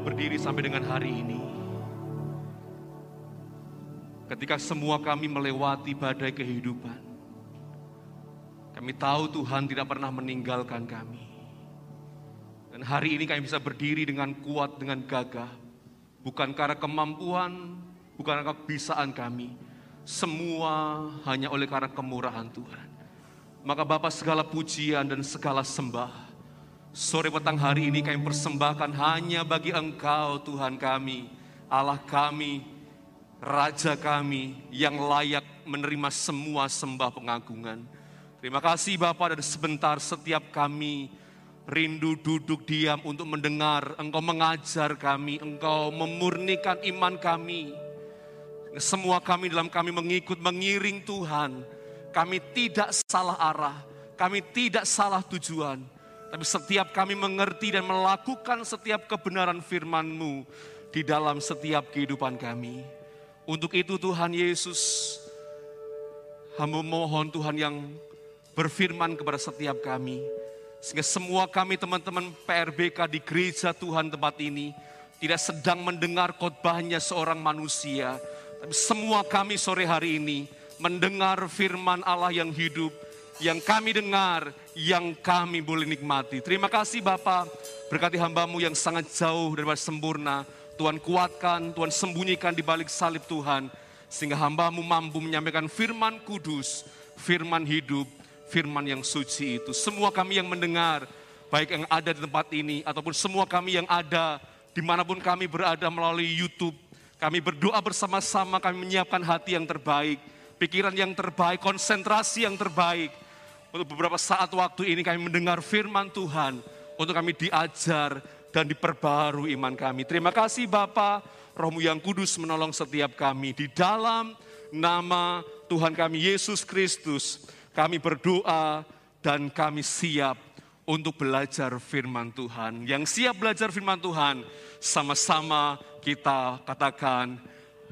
berdiri sampai dengan hari ini. Ketika semua kami melewati badai kehidupan, kami tahu Tuhan tidak pernah meninggalkan kami. Dan hari ini kami bisa berdiri dengan kuat, dengan gagah. Bukan karena kemampuan, bukan karena kebisaan kami. Semua hanya oleh karena kemurahan Tuhan. Maka Bapak segala pujian dan segala sembah Sore petang hari ini kami persembahkan hanya bagi Engkau Tuhan kami, Allah kami, Raja kami yang layak menerima semua sembah pengagungan. Terima kasih Bapak dan sebentar setiap kami rindu duduk diam untuk mendengar Engkau mengajar kami, Engkau memurnikan iman kami. Semua kami dalam kami mengikut, mengiring Tuhan. Kami tidak salah arah, kami tidak salah tujuan tapi setiap kami mengerti dan melakukan setiap kebenaran firman-Mu di dalam setiap kehidupan kami. Untuk itu Tuhan Yesus, hamba mohon Tuhan yang berfirman kepada setiap kami. Sehingga semua kami teman-teman PRBK di gereja Tuhan tempat ini tidak sedang mendengar khotbahnya seorang manusia. Tapi semua kami sore hari ini mendengar firman Allah yang hidup, yang kami dengar, yang kami boleh nikmati. Terima kasih Bapak, berkati hambamu yang sangat jauh daripada sempurna. Tuhan kuatkan, Tuhan sembunyikan di balik salib Tuhan. Sehingga hambamu mampu menyampaikan firman kudus, firman hidup, firman yang suci itu. Semua kami yang mendengar, baik yang ada di tempat ini, ataupun semua kami yang ada di mana pun kami berada melalui Youtube. Kami berdoa bersama-sama, kami menyiapkan hati yang terbaik, pikiran yang terbaik, konsentrasi yang terbaik, untuk beberapa saat waktu ini kami mendengar firman Tuhan. Untuk kami diajar dan diperbarui iman kami. Terima kasih Bapa, rohmu yang kudus menolong setiap kami. Di dalam nama Tuhan kami Yesus Kristus, kami berdoa dan kami siap untuk belajar firman Tuhan. Yang siap belajar firman Tuhan, sama-sama kita katakan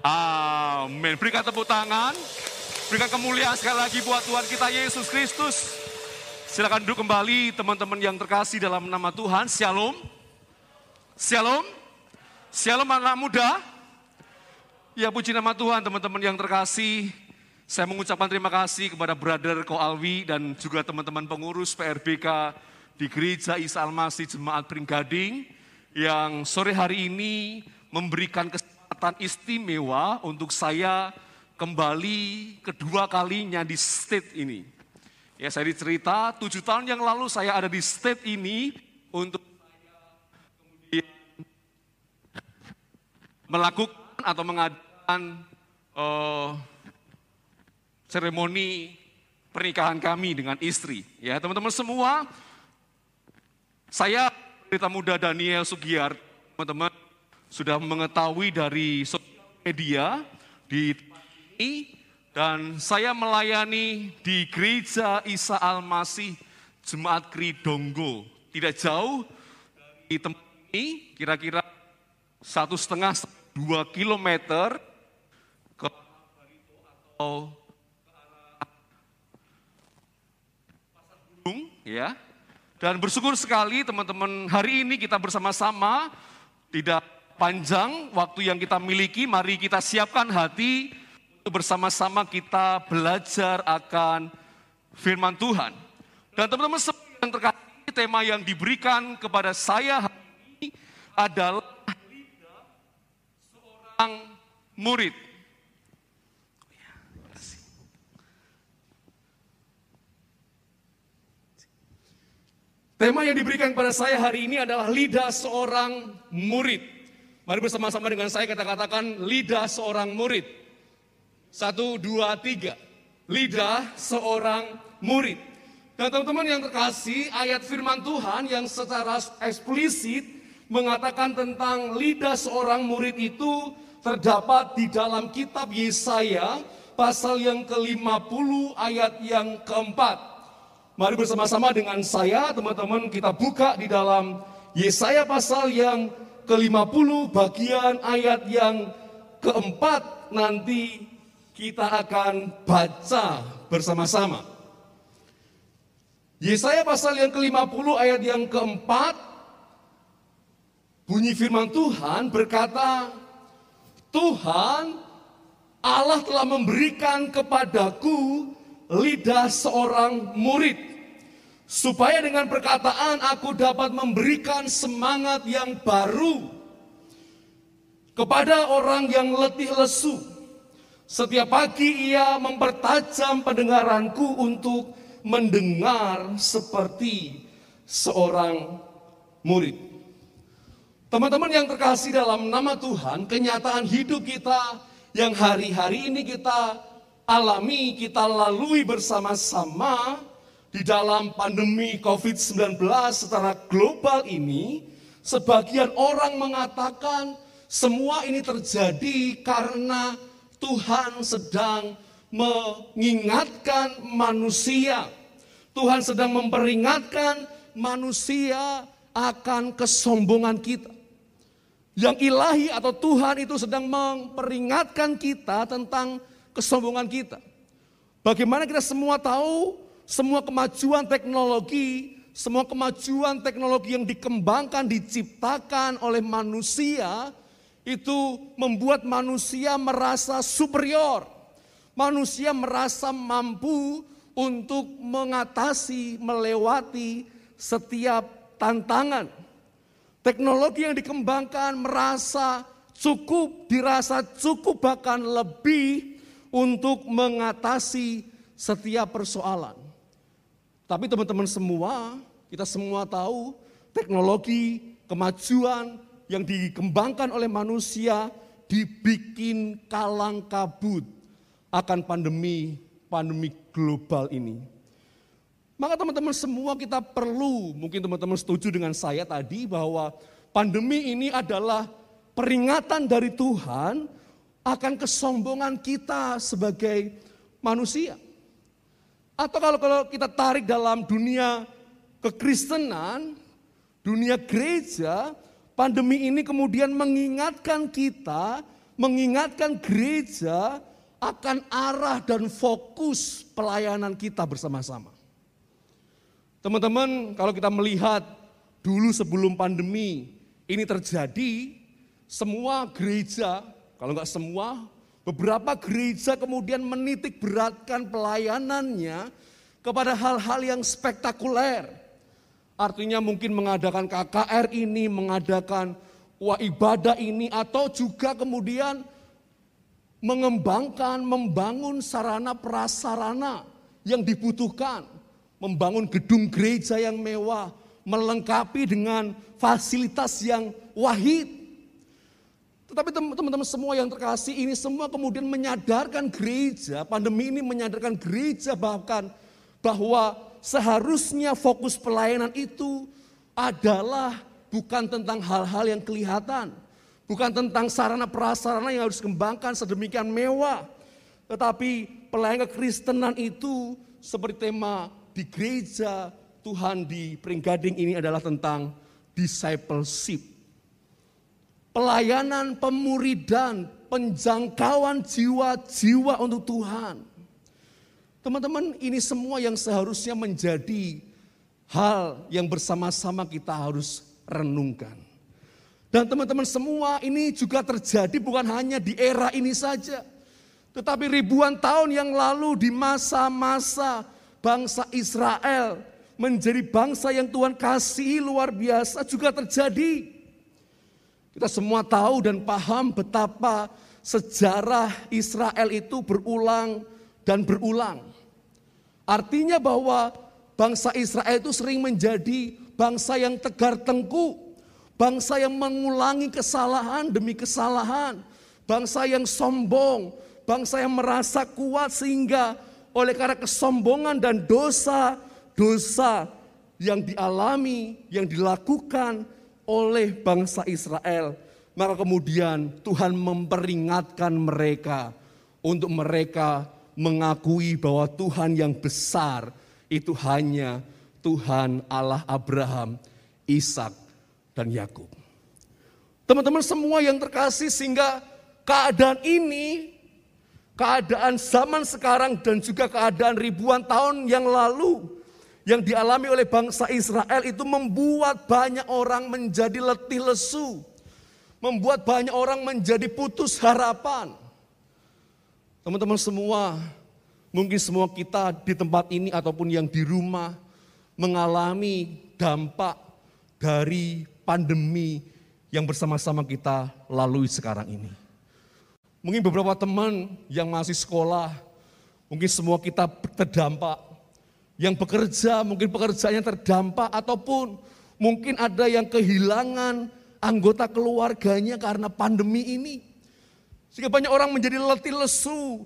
amin. Berikan tepuk tangan. Berikan kemuliaan sekali lagi buat Tuhan kita Yesus Kristus. Silakan duduk kembali teman-teman yang terkasih dalam nama Tuhan. Shalom. Shalom. Shalom anak muda. Ya puji nama Tuhan teman-teman yang terkasih. Saya mengucapkan terima kasih kepada Brother Ko Alwi dan juga teman-teman pengurus PRBK di Gereja Isa Almasih Jemaat Pringgading yang sore hari ini memberikan kesempatan istimewa untuk saya kembali kedua kalinya di state ini. Ya saya dicerita, tujuh tahun yang lalu saya ada di state ini untuk kemudian melakukan atau mengadakan uh, seremoni pernikahan kami dengan istri. Ya teman-teman semua, saya berita muda Daniel Sugiar, teman-teman sudah mengetahui dari media di dan saya melayani di Gereja Isa Al-Masih Jemaat Kridonggo. Tidak jauh dari tempat ini, kira-kira satu setengah dua kilometer ke atau Gunung, ya. Dan bersyukur sekali teman-teman hari ini kita bersama-sama tidak panjang waktu yang kita miliki, mari kita siapkan hati bersama-sama kita belajar akan firman Tuhan. Dan teman-teman yang terkait tema yang diberikan kepada saya hari ini adalah seorang murid. Tema yang diberikan kepada saya hari ini adalah lidah seorang murid. Mari bersama-sama dengan saya kita katakan lidah seorang murid. Satu, dua, tiga. Lidah seorang murid. Dan teman-teman yang terkasih, ayat firman Tuhan yang secara eksplisit mengatakan tentang lidah seorang murid itu terdapat di dalam kitab Yesaya pasal yang ke-50 ayat yang keempat. Mari bersama-sama dengan saya teman-teman kita buka di dalam Yesaya pasal yang ke-50 bagian ayat yang keempat nanti kita akan baca bersama-sama. Yesaya pasal yang ke-50 ayat yang keempat Bunyi firman Tuhan berkata, Tuhan Allah telah memberikan kepadaku lidah seorang murid. Supaya dengan perkataan aku dapat memberikan semangat yang baru kepada orang yang letih lesu. Setiap pagi ia mempertajam pendengaranku untuk mendengar seperti seorang murid. Teman-teman yang terkasih dalam nama Tuhan, kenyataan hidup kita yang hari-hari ini kita alami, kita lalui bersama-sama di dalam pandemi COVID-19 secara global ini, sebagian orang mengatakan semua ini terjadi karena Tuhan sedang mengingatkan manusia. Tuhan sedang memperingatkan manusia akan kesombongan kita. Yang ilahi atau Tuhan itu sedang memperingatkan kita tentang kesombongan kita. Bagaimana kita semua tahu semua kemajuan teknologi, semua kemajuan teknologi yang dikembangkan, diciptakan oleh manusia, itu membuat manusia merasa superior. Manusia merasa mampu untuk mengatasi, melewati setiap tantangan. Teknologi yang dikembangkan merasa cukup, dirasa cukup bahkan lebih untuk mengatasi setiap persoalan. Tapi teman-teman semua, kita semua tahu teknologi, kemajuan yang dikembangkan oleh manusia dibikin kalang kabut akan pandemi pandemi global ini. Maka teman-teman semua kita perlu, mungkin teman-teman setuju dengan saya tadi bahwa pandemi ini adalah peringatan dari Tuhan akan kesombongan kita sebagai manusia. Atau kalau kalau kita tarik dalam dunia kekristenan, dunia gereja, pandemi ini kemudian mengingatkan kita, mengingatkan gereja akan arah dan fokus pelayanan kita bersama-sama. Teman-teman, kalau kita melihat dulu sebelum pandemi ini terjadi, semua gereja kalau nggak semua, beberapa gereja kemudian menitik beratkan pelayanannya kepada hal-hal yang spektakuler. Artinya mungkin mengadakan KKR ini, mengadakan wah ibadah ini, atau juga kemudian mengembangkan, membangun sarana prasarana yang dibutuhkan. Membangun gedung gereja yang mewah, melengkapi dengan fasilitas yang wahid. Tetapi teman-teman semua yang terkasih ini semua kemudian menyadarkan gereja, pandemi ini menyadarkan gereja bahkan bahwa seharusnya fokus pelayanan itu adalah bukan tentang hal-hal yang kelihatan, bukan tentang sarana prasarana yang harus dikembangkan sedemikian mewah, tetapi pelayanan kekristenan itu seperti tema di gereja Tuhan di Pringgading ini adalah tentang discipleship pelayanan pemuridan, penjangkauan jiwa-jiwa untuk Tuhan. Teman-teman, ini semua yang seharusnya menjadi hal yang bersama-sama kita harus renungkan. Dan teman-teman semua ini juga terjadi bukan hanya di era ini saja. Tetapi ribuan tahun yang lalu di masa-masa bangsa Israel menjadi bangsa yang Tuhan kasihi luar biasa juga terjadi. Kita semua tahu dan paham betapa sejarah Israel itu berulang dan berulang. Artinya bahwa bangsa Israel itu sering menjadi bangsa yang tegar tengku, bangsa yang mengulangi kesalahan demi kesalahan, bangsa yang sombong, bangsa yang merasa kuat sehingga oleh karena kesombongan dan dosa-dosa yang dialami, yang dilakukan oleh bangsa Israel. Maka kemudian Tuhan memperingatkan mereka untuk mereka mengakui bahwa Tuhan yang besar itu hanya Tuhan Allah Abraham, Ishak, dan Yakub. Teman-teman semua yang terkasih sehingga keadaan ini, keadaan zaman sekarang dan juga keadaan ribuan tahun yang lalu yang dialami oleh bangsa Israel itu membuat banyak orang menjadi letih lesu. Membuat banyak orang menjadi putus harapan. Teman-teman semua, mungkin semua kita di tempat ini ataupun yang di rumah mengalami dampak dari pandemi yang bersama-sama kita lalui sekarang ini. Mungkin beberapa teman yang masih sekolah, mungkin semua kita terdampak yang bekerja, mungkin pekerjaannya terdampak, ataupun mungkin ada yang kehilangan anggota keluarganya karena pandemi ini. Sehingga banyak orang menjadi letih lesu,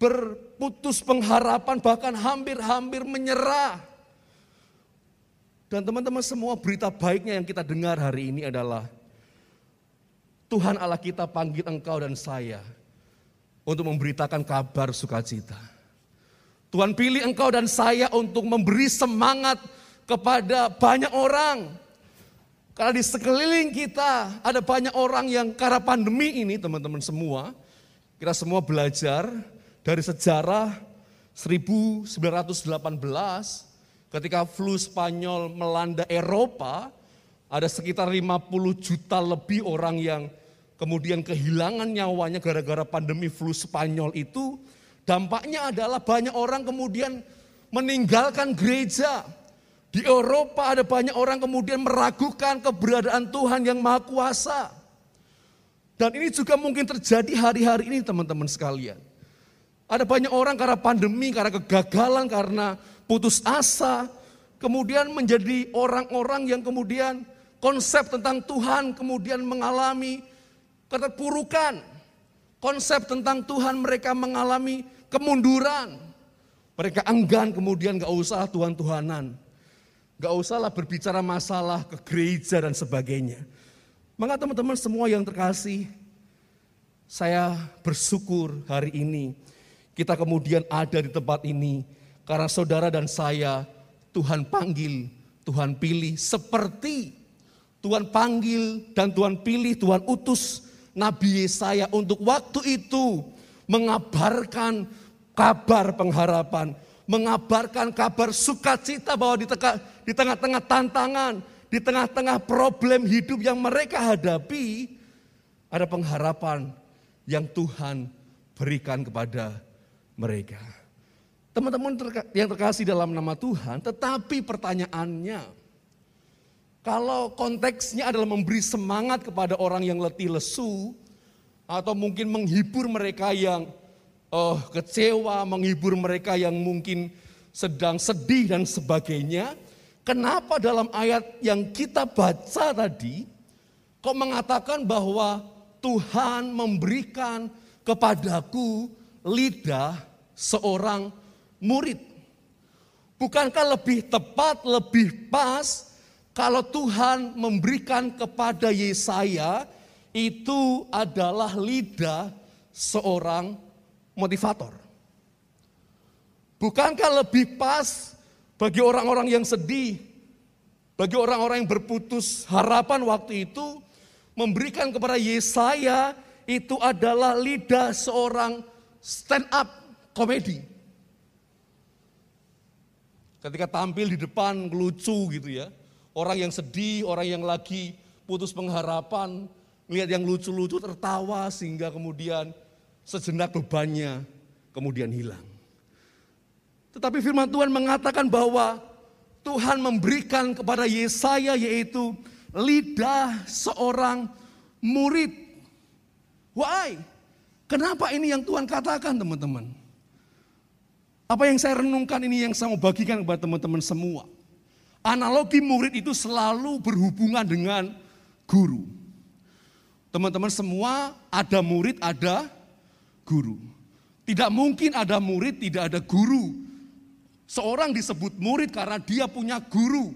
berputus pengharapan, bahkan hampir-hampir menyerah. Dan teman-teman semua berita baiknya yang kita dengar hari ini adalah Tuhan Allah kita panggil engkau dan saya untuk memberitakan kabar sukacita. Tuhan pilih engkau dan saya untuk memberi semangat kepada banyak orang. Karena di sekeliling kita ada banyak orang yang karena pandemi ini teman-teman semua. Kita semua belajar dari sejarah 1918 ketika flu Spanyol melanda Eropa. Ada sekitar 50 juta lebih orang yang kemudian kehilangan nyawanya gara-gara pandemi flu Spanyol itu Dampaknya adalah banyak orang kemudian meninggalkan gereja. Di Eropa ada banyak orang kemudian meragukan keberadaan Tuhan yang Maha Kuasa. Dan ini juga mungkin terjadi hari-hari ini teman-teman sekalian. Ada banyak orang karena pandemi, karena kegagalan, karena putus asa, kemudian menjadi orang-orang yang kemudian konsep tentang Tuhan kemudian mengalami keterpurukan. Konsep tentang Tuhan mereka mengalami kemunduran. Mereka enggan kemudian gak usah Tuhan-Tuhanan. Gak usahlah berbicara masalah ke gereja dan sebagainya. Maka teman-teman semua yang terkasih, saya bersyukur hari ini kita kemudian ada di tempat ini karena saudara dan saya Tuhan panggil, Tuhan pilih seperti Tuhan panggil dan Tuhan pilih, Tuhan utus Nabi Yesaya untuk waktu itu mengabarkan kabar pengharapan, mengabarkan kabar sukacita bahwa di tengah-tengah tantangan, di tengah-tengah problem hidup yang mereka hadapi, ada pengharapan yang Tuhan berikan kepada mereka. Teman-teman yang terkasih dalam nama Tuhan, tetapi pertanyaannya, kalau konteksnya adalah memberi semangat kepada orang yang letih lesu, atau mungkin menghibur mereka yang uh, kecewa, menghibur mereka yang mungkin sedang sedih dan sebagainya. Kenapa dalam ayat yang kita baca tadi kok mengatakan bahwa Tuhan memberikan kepadaku lidah seorang murid? Bukankah lebih tepat, lebih pas kalau Tuhan memberikan kepada Yesaya itu adalah lidah seorang motivator. Bukankah lebih pas bagi orang-orang yang sedih, bagi orang-orang yang berputus harapan waktu itu, memberikan kepada Yesaya itu adalah lidah seorang stand up komedi. Ketika tampil di depan lucu gitu ya, orang yang sedih, orang yang lagi putus pengharapan, Lihat yang lucu-lucu tertawa sehingga kemudian sejenak bebannya kemudian hilang. Tetapi firman Tuhan mengatakan bahwa Tuhan memberikan kepada Yesaya yaitu lidah seorang murid. Why? Kenapa ini yang Tuhan katakan teman-teman? Apa yang saya renungkan ini yang saya mau bagikan kepada teman-teman semua. Analogi murid itu selalu berhubungan dengan guru. Teman-teman semua ada murid, ada guru. Tidak mungkin ada murid, tidak ada guru. Seorang disebut murid karena dia punya guru.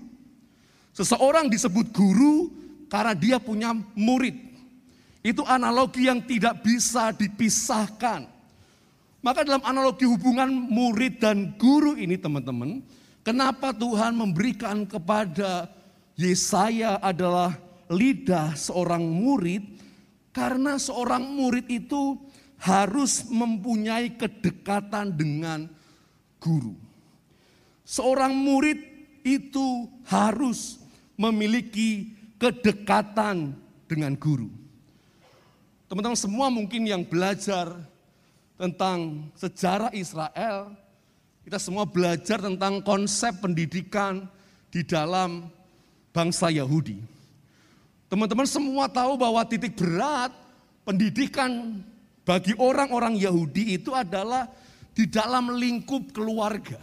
Seseorang disebut guru karena dia punya murid. Itu analogi yang tidak bisa dipisahkan. Maka dalam analogi hubungan murid dan guru ini teman-teman, kenapa Tuhan memberikan kepada Yesaya adalah lidah seorang murid karena seorang murid itu harus mempunyai kedekatan dengan guru. Seorang murid itu harus memiliki kedekatan dengan guru. Teman-teman semua mungkin yang belajar tentang sejarah Israel, kita semua belajar tentang konsep pendidikan di dalam bangsa Yahudi. Teman-teman semua tahu bahwa titik berat pendidikan bagi orang-orang Yahudi itu adalah di dalam lingkup keluarga.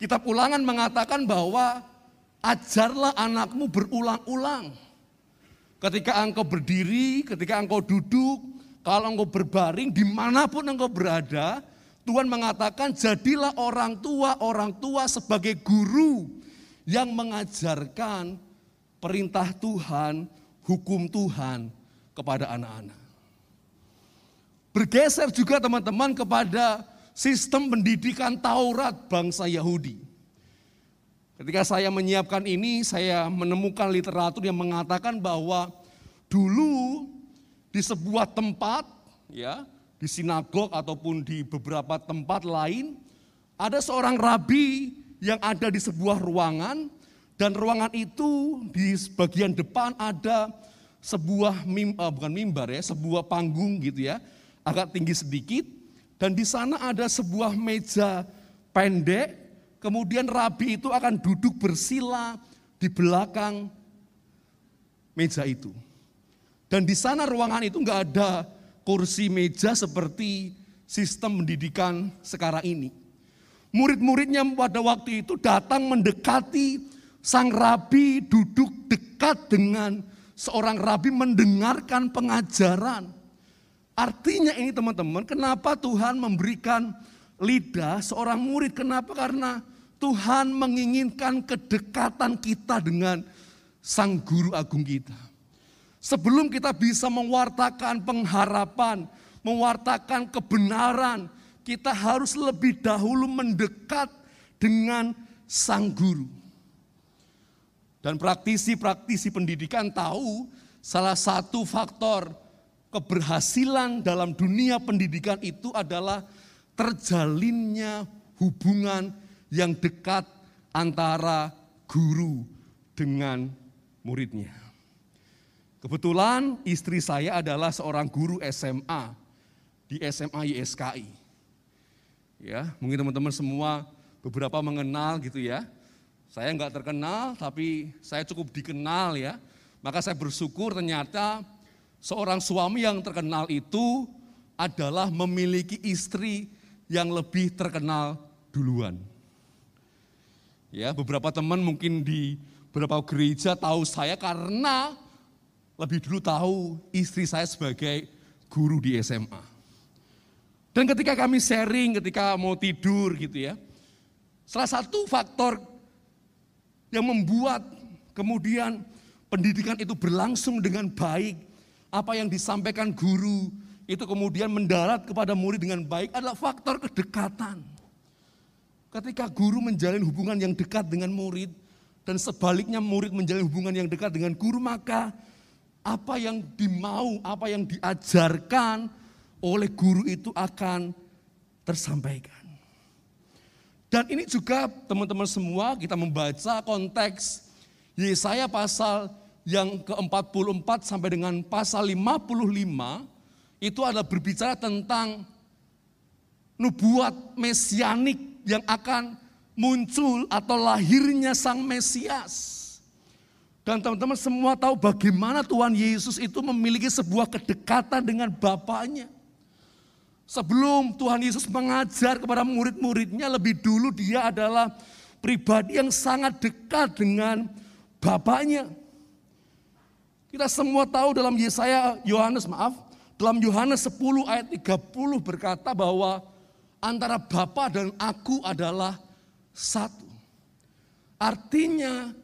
Kitab ulangan mengatakan bahwa ajarlah anakmu berulang-ulang. Ketika engkau berdiri, ketika engkau duduk, kalau engkau berbaring, di mana pun engkau berada, Tuhan mengatakan jadilah orang tua, orang tua sebagai guru yang mengajarkan perintah Tuhan, hukum Tuhan kepada anak-anak. Bergeser juga teman-teman kepada sistem pendidikan Taurat bangsa Yahudi. Ketika saya menyiapkan ini, saya menemukan literatur yang mengatakan bahwa dulu di sebuah tempat, ya, di sinagog ataupun di beberapa tempat lain, ada seorang rabi yang ada di sebuah ruangan dan ruangan itu di bagian depan ada sebuah mim, uh, bukan mimbar ya, sebuah panggung gitu ya agak tinggi sedikit, dan di sana ada sebuah meja pendek, kemudian rabi itu akan duduk bersila di belakang meja itu. Dan di sana ruangan itu nggak ada kursi meja seperti sistem pendidikan sekarang ini. Murid-muridnya pada waktu itu datang mendekati sang rabi duduk dekat dengan seorang rabi mendengarkan pengajaran. Artinya ini teman-teman, kenapa Tuhan memberikan lidah seorang murid? Kenapa? Karena Tuhan menginginkan kedekatan kita dengan Sang Guru Agung kita. Sebelum kita bisa mewartakan pengharapan, mewartakan kebenaran, kita harus lebih dahulu mendekat dengan Sang Guru. Dan praktisi-praktisi pendidikan tahu salah satu faktor keberhasilan dalam dunia pendidikan itu adalah terjalinnya hubungan yang dekat antara guru dengan muridnya. Kebetulan istri saya adalah seorang guru SMA di SMA YSKI. Ya, mungkin teman-teman semua beberapa mengenal gitu ya. Saya nggak terkenal, tapi saya cukup dikenal ya. Maka saya bersyukur ternyata seorang suami yang terkenal itu adalah memiliki istri yang lebih terkenal duluan. Ya, beberapa teman mungkin di beberapa gereja tahu saya karena lebih dulu tahu istri saya sebagai guru di SMA. Dan ketika kami sharing, ketika mau tidur gitu ya, salah satu faktor yang membuat kemudian pendidikan itu berlangsung dengan baik apa yang disampaikan guru itu kemudian mendarat kepada murid dengan baik adalah faktor kedekatan. Ketika guru menjalin hubungan yang dekat dengan murid dan sebaliknya murid menjalin hubungan yang dekat dengan guru maka apa yang dimau, apa yang diajarkan oleh guru itu akan tersampaikan. Dan ini juga teman-teman semua kita membaca konteks Yesaya pasal yang ke-44 sampai dengan pasal 55 itu adalah berbicara tentang nubuat mesianik yang akan muncul atau lahirnya sang Mesias. Dan teman-teman semua tahu bagaimana Tuhan Yesus itu memiliki sebuah kedekatan dengan Bapaknya. Sebelum Tuhan Yesus mengajar kepada murid-muridnya, lebih dulu dia adalah pribadi yang sangat dekat dengan Bapaknya. Kita semua tahu dalam Yesaya Yohanes maaf, dalam Yohanes 10 ayat 30 berkata bahwa antara Bapa dan aku adalah satu. Artinya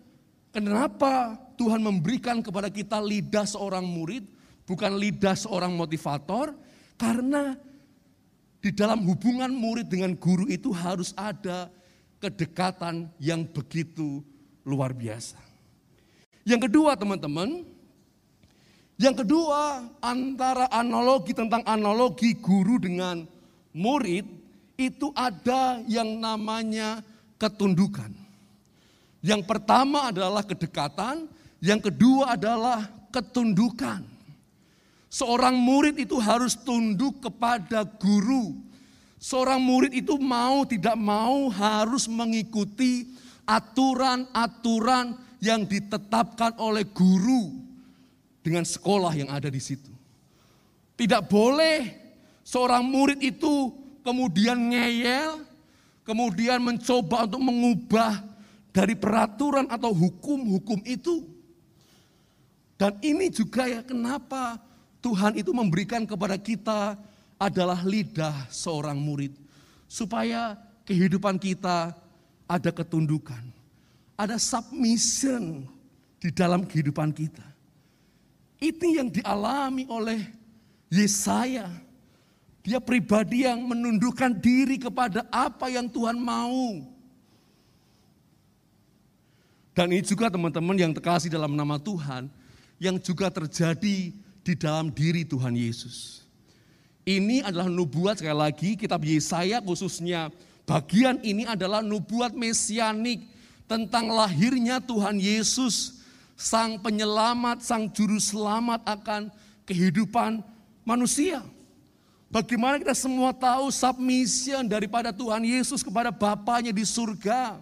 kenapa Tuhan memberikan kepada kita lidah seorang murid, bukan lidah seorang motivator, karena di dalam hubungan murid dengan guru itu harus ada kedekatan yang begitu luar biasa. Yang kedua teman-teman, yang kedua, antara analogi tentang analogi guru dengan murid itu ada yang namanya ketundukan. Yang pertama adalah kedekatan, yang kedua adalah ketundukan. Seorang murid itu harus tunduk kepada guru. Seorang murid itu mau tidak mau harus mengikuti aturan-aturan yang ditetapkan oleh guru dengan sekolah yang ada di situ. Tidak boleh seorang murid itu kemudian ngeyel, kemudian mencoba untuk mengubah dari peraturan atau hukum-hukum itu. Dan ini juga ya kenapa Tuhan itu memberikan kepada kita adalah lidah seorang murid. Supaya kehidupan kita ada ketundukan, ada submission di dalam kehidupan kita. Ini yang dialami oleh Yesaya. Dia pribadi yang menundukkan diri kepada apa yang Tuhan mau. Dan ini juga teman-teman yang terkasih dalam nama Tuhan, yang juga terjadi di dalam diri Tuhan Yesus. Ini adalah nubuat sekali lagi kitab Yesaya khususnya bagian ini adalah nubuat mesianik tentang lahirnya Tuhan Yesus, sang penyelamat, sang juru selamat akan kehidupan manusia. Bagaimana kita semua tahu submission daripada Tuhan Yesus kepada Bapaknya di surga.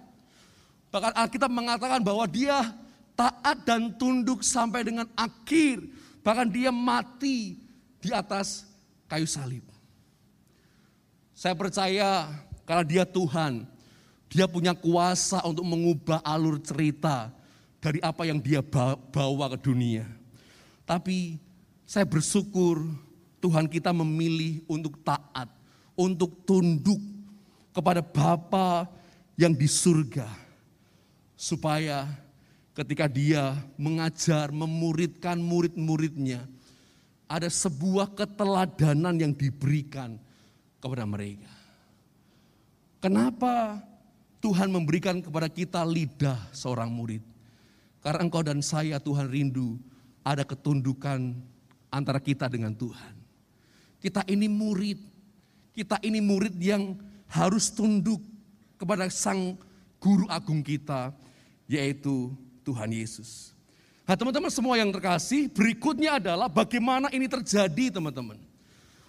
Bahkan Alkitab mengatakan bahwa dia taat dan tunduk sampai dengan akhir. Bahkan dia mati di atas kayu salib. Saya percaya karena dia Tuhan, dia punya kuasa untuk mengubah alur cerita dari apa yang dia bawa ke dunia. Tapi saya bersyukur Tuhan kita memilih untuk taat, untuk tunduk kepada Bapa yang di surga supaya ketika dia mengajar, memuridkan murid-muridnya, ada sebuah keteladanan yang diberikan kepada mereka. Kenapa Tuhan memberikan kepada kita lidah seorang murid? Karena engkau dan saya Tuhan rindu ada ketundukan antara kita dengan Tuhan. Kita ini murid, kita ini murid yang harus tunduk kepada sang guru agung kita yaitu Tuhan Yesus. Nah teman-teman semua yang terkasih, berikutnya adalah bagaimana ini terjadi teman-teman.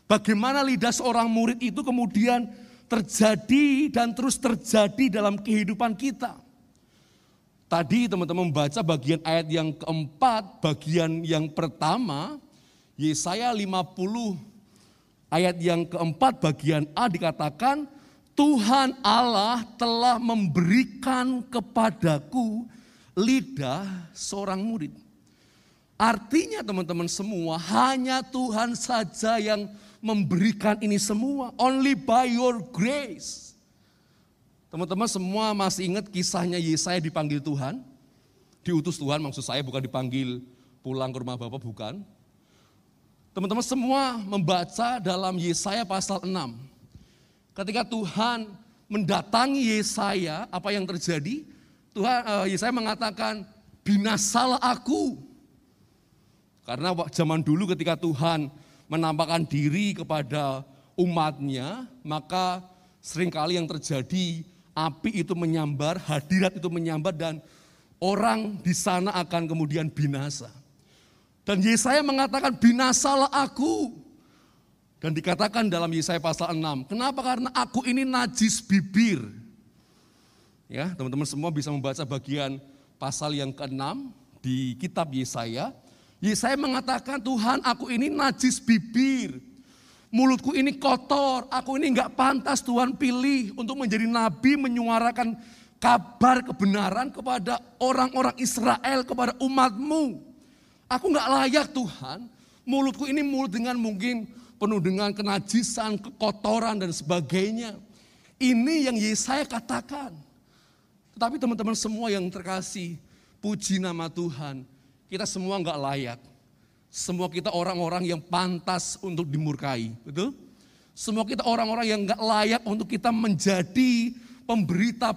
Bagaimana lidah seorang murid itu kemudian terjadi dan terus terjadi dalam kehidupan kita. Tadi teman-teman membaca bagian ayat yang keempat, bagian yang pertama, Yesaya 50 ayat yang keempat bagian A dikatakan, Tuhan Allah telah memberikan kepadaku lidah seorang murid. Artinya teman-teman semua hanya Tuhan saja yang memberikan ini semua. Only by your grace. Teman-teman semua masih ingat kisahnya Yesaya dipanggil Tuhan? Diutus Tuhan maksud saya bukan dipanggil pulang ke rumah Bapak bukan. Teman-teman semua membaca dalam Yesaya pasal 6 Ketika Tuhan mendatangi Yesaya, apa yang terjadi? Tuhan uh, Yesaya mengatakan, "Binasalah aku." Karena zaman dulu ketika Tuhan menampakkan diri kepada umatnya, maka sering kali yang terjadi api itu menyambar, hadirat itu menyambar dan orang di sana akan kemudian binasa. Dan Yesaya mengatakan binasalah aku. Dan dikatakan dalam Yesaya pasal 6, kenapa? Karena aku ini najis bibir. Ya, teman-teman semua bisa membaca bagian pasal yang ke-6 di kitab Yesaya. Yesaya mengatakan, Tuhan aku ini najis bibir. Mulutku ini kotor, aku ini enggak pantas Tuhan pilih untuk menjadi nabi menyuarakan kabar kebenaran kepada orang-orang Israel, kepada umatmu. Aku enggak layak Tuhan, mulutku ini mulut dengan mungkin penuh dengan kenajisan, kekotoran dan sebagainya. Ini yang Yesaya katakan. Tetapi teman-teman semua yang terkasih, puji nama Tuhan, kita semua nggak layak. Semua kita orang-orang yang pantas untuk dimurkai, betul? Semua kita orang-orang yang nggak layak untuk kita menjadi pemberita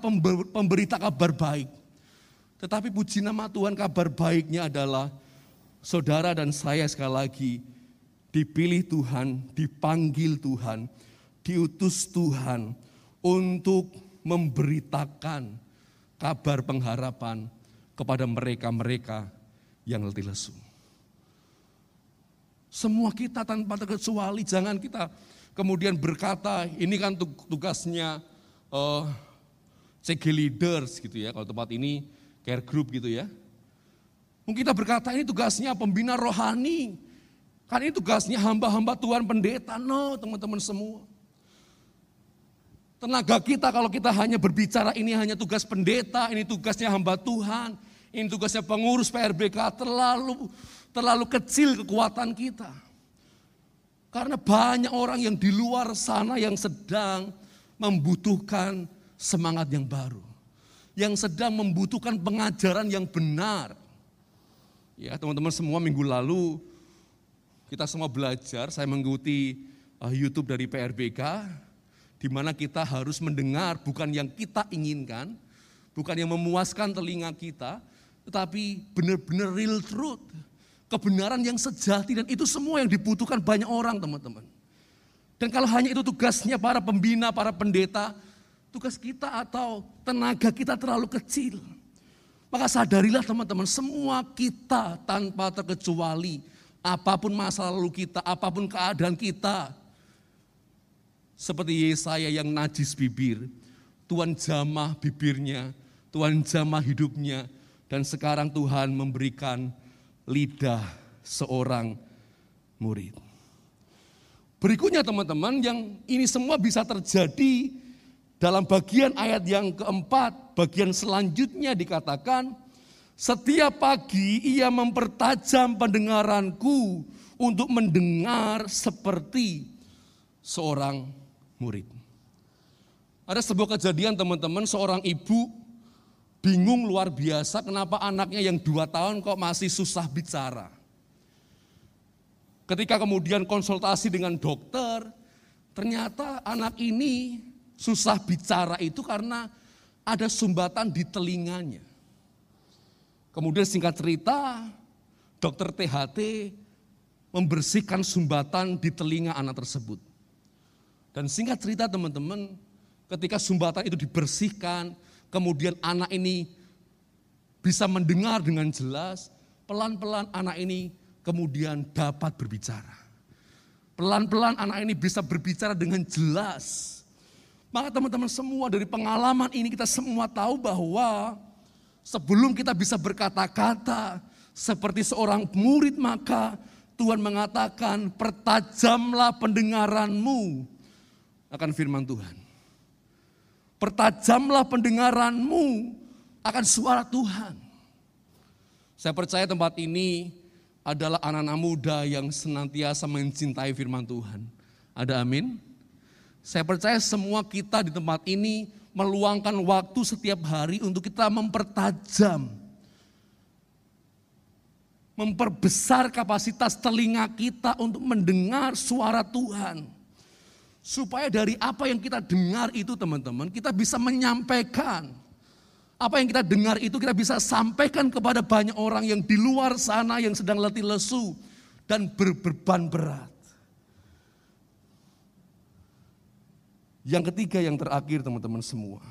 pemberita kabar baik. Tetapi puji nama Tuhan kabar baiknya adalah saudara dan saya sekali lagi dipilih Tuhan, dipanggil Tuhan, diutus Tuhan untuk memberitakan kabar pengharapan kepada mereka-mereka yang letih lesu. Semua kita tanpa terkecuali jangan kita kemudian berkata ini kan tugasnya uh, eh, CG leaders gitu ya kalau tempat ini care group gitu ya. Mungkin kita berkata ini tugasnya pembina rohani. Kan ini tugasnya hamba-hamba Tuhan pendeta. No teman-teman semua. Tenaga kita kalau kita hanya berbicara ini hanya tugas pendeta, ini tugasnya hamba Tuhan, ini tugasnya pengurus PRBK terlalu terlalu kecil kekuatan kita. Karena banyak orang yang di luar sana yang sedang membutuhkan semangat yang baru. Yang sedang membutuhkan pengajaran yang benar. Ya teman-teman semua minggu lalu kita semua belajar, saya mengikuti uh, YouTube dari PRBK, di mana kita harus mendengar bukan yang kita inginkan, bukan yang memuaskan telinga kita, tetapi benar-benar real truth, kebenaran yang sejati dan itu semua yang dibutuhkan banyak orang teman-teman. Dan kalau hanya itu tugasnya para pembina, para pendeta, tugas kita atau tenaga kita terlalu kecil. Maka sadarilah teman-teman, semua kita tanpa terkecuali, apa pun masa lalu kita, apa pun keadaan kita, seperti Yesaya yang najis bibir. Tuhan jamah bibirnya, Tuhan jamah hidupnya, dan sekarang Tuhan memberikan lidah seorang murid. Berikutnya teman-teman, yang ini semua bisa terjadi dalam bagian ayat yang keempat, bagian selanjutnya dikatakan, setiap pagi ia mempertajam pendengaranku untuk mendengar seperti seorang murid. Ada sebuah kejadian teman-teman, seorang ibu bingung luar biasa kenapa anaknya yang dua tahun kok masih susah bicara. Ketika kemudian konsultasi dengan dokter, ternyata anak ini susah bicara itu karena ada sumbatan di telinganya. Kemudian singkat cerita, dokter THT membersihkan sumbatan di telinga anak tersebut. Dan singkat cerita teman-teman, ketika sumbatan itu dibersihkan, kemudian anak ini bisa mendengar dengan jelas, pelan-pelan anak ini kemudian dapat berbicara. Pelan-pelan anak ini bisa berbicara dengan jelas. Maka teman-teman semua dari pengalaman ini kita semua tahu bahwa sebelum kita bisa berkata-kata seperti seorang murid maka Tuhan mengatakan pertajamlah pendengaranmu akan firman Tuhan. Pertajamlah pendengaranmu akan suara Tuhan. Saya percaya tempat ini adalah anak-anak muda yang senantiasa mencintai firman Tuhan. Ada amin? Saya percaya semua kita di tempat ini meluangkan waktu setiap hari untuk kita mempertajam, memperbesar kapasitas telinga kita untuk mendengar suara Tuhan. Supaya dari apa yang kita dengar itu teman-teman, kita bisa menyampaikan. Apa yang kita dengar itu kita bisa sampaikan kepada banyak orang yang di luar sana yang sedang letih lesu dan berbeban berat. Yang ketiga yang terakhir teman-teman semua.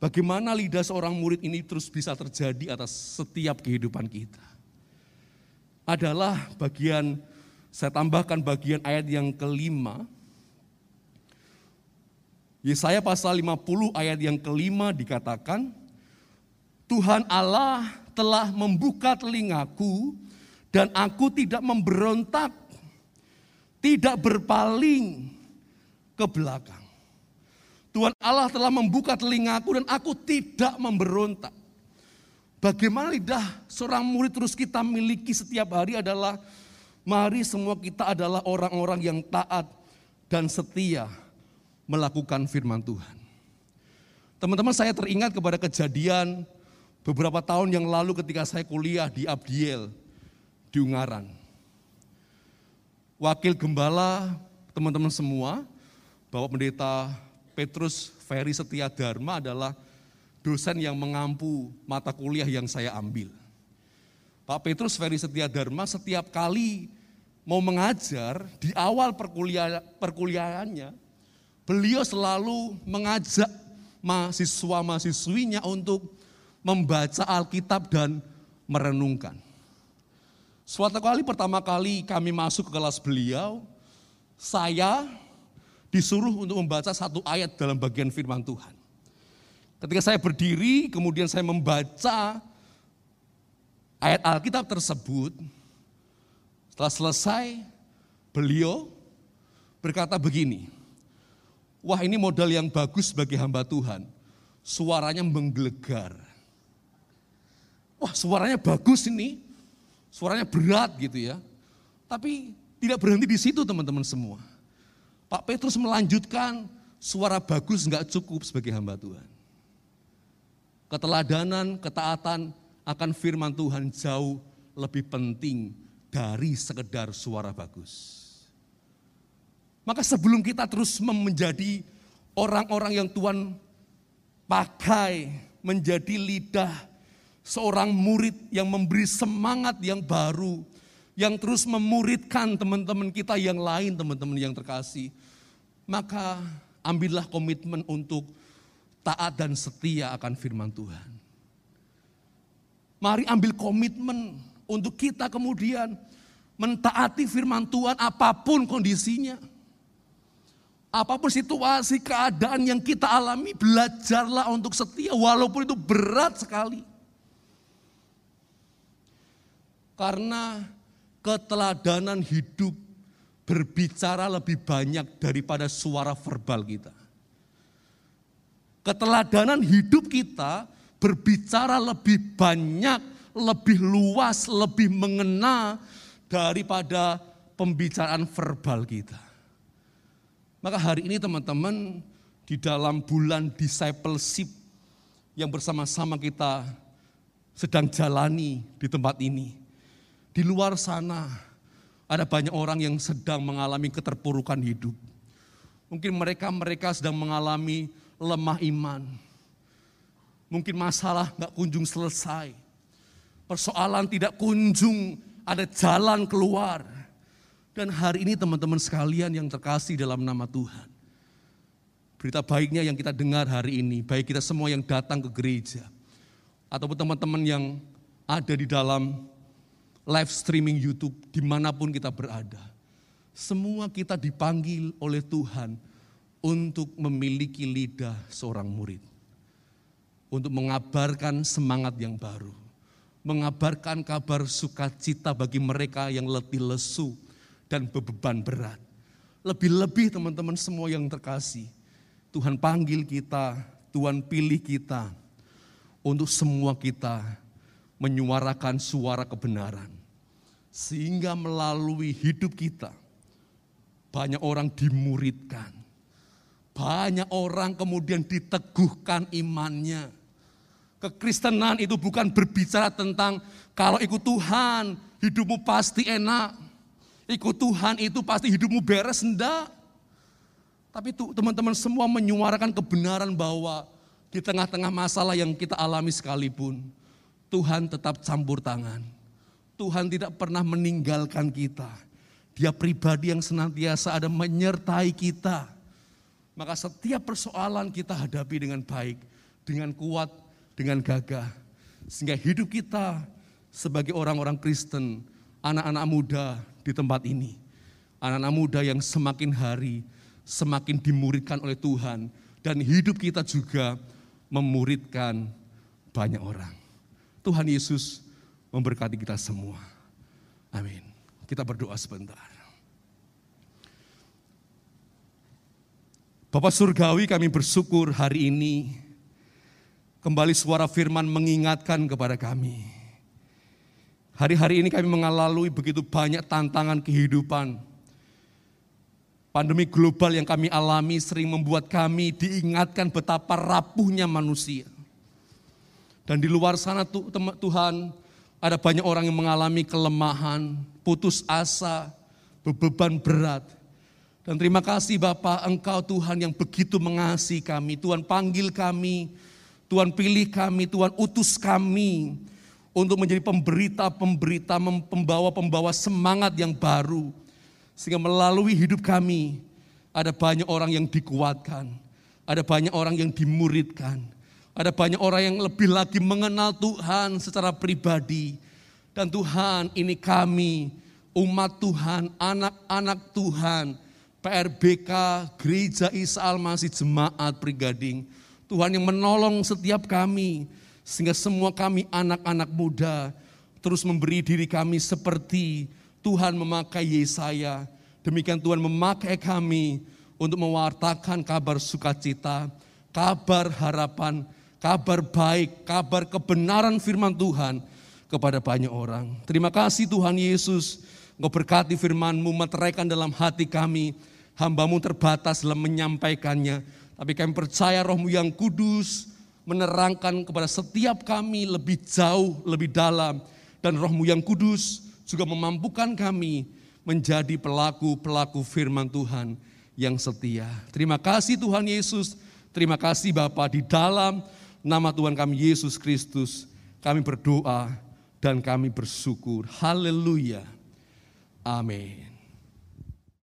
Bagaimana lidah seorang murid ini terus bisa terjadi atas setiap kehidupan kita. Adalah bagian, saya tambahkan bagian ayat yang kelima, Yesaya pasal 50 ayat yang kelima dikatakan, Tuhan Allah telah membuka telingaku dan aku tidak memberontak, tidak berpaling ke belakang. Tuhan Allah telah membuka telingaku dan aku tidak memberontak. Bagaimana lidah seorang murid terus kita miliki setiap hari adalah mari semua kita adalah orang-orang yang taat dan setia melakukan firman Tuhan. Teman-teman saya teringat kepada kejadian beberapa tahun yang lalu ketika saya kuliah di Abdiel, di Ungaran. Wakil gembala teman-teman semua, Bapak Pendeta Petrus Ferry Setia Dharma adalah dosen yang mengampu mata kuliah yang saya ambil. Pak Petrus Ferry Setia Dharma setiap kali mau mengajar di awal perkuliah, perkuliahannya, Beliau selalu mengajak mahasiswa-mahasiswinya untuk membaca Alkitab dan merenungkan. Suatu kali pertama kali kami masuk ke kelas beliau, saya disuruh untuk membaca satu ayat dalam bagian firman Tuhan. Ketika saya berdiri, kemudian saya membaca ayat Alkitab tersebut. Setelah selesai, beliau berkata begini, Wah ini modal yang bagus bagi hamba Tuhan. Suaranya menggelegar. Wah suaranya bagus ini. Suaranya berat gitu ya. Tapi tidak berhenti di situ teman-teman semua. Pak Petrus melanjutkan suara bagus nggak cukup sebagai hamba Tuhan. Keteladanan, ketaatan akan firman Tuhan jauh lebih penting dari sekedar suara bagus. Maka sebelum kita terus menjadi orang-orang yang Tuhan pakai menjadi lidah seorang murid yang memberi semangat yang baru, yang terus memuridkan teman-teman kita yang lain, teman-teman yang terkasih, maka ambillah komitmen untuk taat dan setia akan firman Tuhan. Mari ambil komitmen untuk kita kemudian mentaati firman Tuhan apa pun kondisinya. Apa pun situasi, keadaan yang kita alami, belajarlah untuk setia walaupun itu berat sekali. Karena keteladanan hidup berbicara lebih banyak daripada suara verbal kita. Keteladanan hidup kita berbicara lebih banyak, lebih luas, lebih mengena daripada pembicaraan verbal kita. Maka hari ini teman-teman di dalam bulan discipleship yang bersama-sama kita sedang jalani di tempat ini. Di luar sana ada banyak orang yang sedang mengalami keterpurukan hidup. Mungkin mereka-mereka sedang mengalami lemah iman. Mungkin masalah nggak kunjung selesai. Persoalan tidak kunjung ada jalan keluar. Dan hari ini teman-teman sekalian yang terkasih dalam nama Tuhan. Berita baiknya yang kita dengar hari ini, baik kita semua yang datang ke gereja, ataupun teman-teman yang ada di dalam live streaming YouTube di mana pun kita berada. Semua kita dipanggil oleh Tuhan untuk memiliki lidah seorang murid. Untuk mengabarkan semangat yang baru. Mengabarkan kabar sukacita bagi mereka yang letih lesu dan beban berat. Lebih-lebih teman-teman semua yang terkasih. Tuhan panggil kita, Tuhan pilih kita untuk semua kita menyuarakan suara kebenaran sehingga melalui hidup kita, banyak orang dimuridkan. Banyak orang kemudian diteguhkan imannya. Kekristenan itu bukan berbicara tentang kalau ikut Tuhan, hidupmu pasti enak. Ikut Tuhan itu pasti hidupmu beres, enggak. Tapi teman-teman semua menyuarakan kebenaran bahwa di tengah-tengah masalah yang kita alami sekalipun, Tuhan tetap campur tangan Tuhan tidak pernah meninggalkan kita. Dia pribadi yang senantiasa ada menyertai kita. Maka setiap persoalan kita hadapi dengan baik, dengan kuat, dengan gagah. Sehingga hidup kita sebagai orang-orang Kristen, anak-anak muda di tempat ini. Anak-anak muda yang semakin hari semakin dimuridkan oleh Tuhan. Dan hidup kita juga memuridkan banyak orang. Tuhan Yesus memberkati kita semua. Amin. Kita berdoa sebentar. Bapak Surgawi kami bersyukur hari ini kembali suara firman mengingatkan kepada kami. Hari-hari ini kami mengalami begitu banyak tantangan kehidupan. Pandemi global yang kami alami sering membuat kami diingatkan betapa rapuhnya manusia. Dan di luar sana Tuhan ada banyak orang yang mengalami kelemahan, putus asa, beban berat. Dan terima kasih Bapak, Engkau Tuhan yang begitu mengasihi kami. Tuhan panggil kami, Tuhan pilih kami, Tuhan utus kami untuk menjadi pemberita-pemberita, pembawa-pembawa semangat yang baru. Sehingga melalui hidup kami, ada banyak orang yang dikuatkan. Ada banyak orang yang dimuridkan. Ada banyak orang yang lebih lagi mengenal Tuhan secara pribadi. Dan Tuhan ini kami, umat Tuhan, anak-anak Tuhan, PRBK, Gereja Isa Almasih, Jemaat Prigading. Tuhan yang menolong setiap kami, sehingga semua kami anak-anak muda terus memberi diri kami seperti Tuhan memakai Yesaya. Demikian Tuhan memakai kami untuk mewartakan kabar sukacita, kabar harapan, kabar baik, kabar kebenaran firman Tuhan kepada banyak orang. Terima kasih Tuhan Yesus, Engkau berkati firman-Mu, meteraikan dalam hati kami, hambamu terbatas dalam menyampaikannya. Tapi kami percaya rohmu yang kudus menerangkan kepada setiap kami lebih jauh, lebih dalam. Dan rohmu yang kudus juga memampukan kami menjadi pelaku-pelaku firman Tuhan yang setia. Terima kasih Tuhan Yesus, terima kasih Bapak di dalam nama Tuhan kami Yesus Kristus. Kami berdoa dan kami bersyukur. Haleluya. Amin.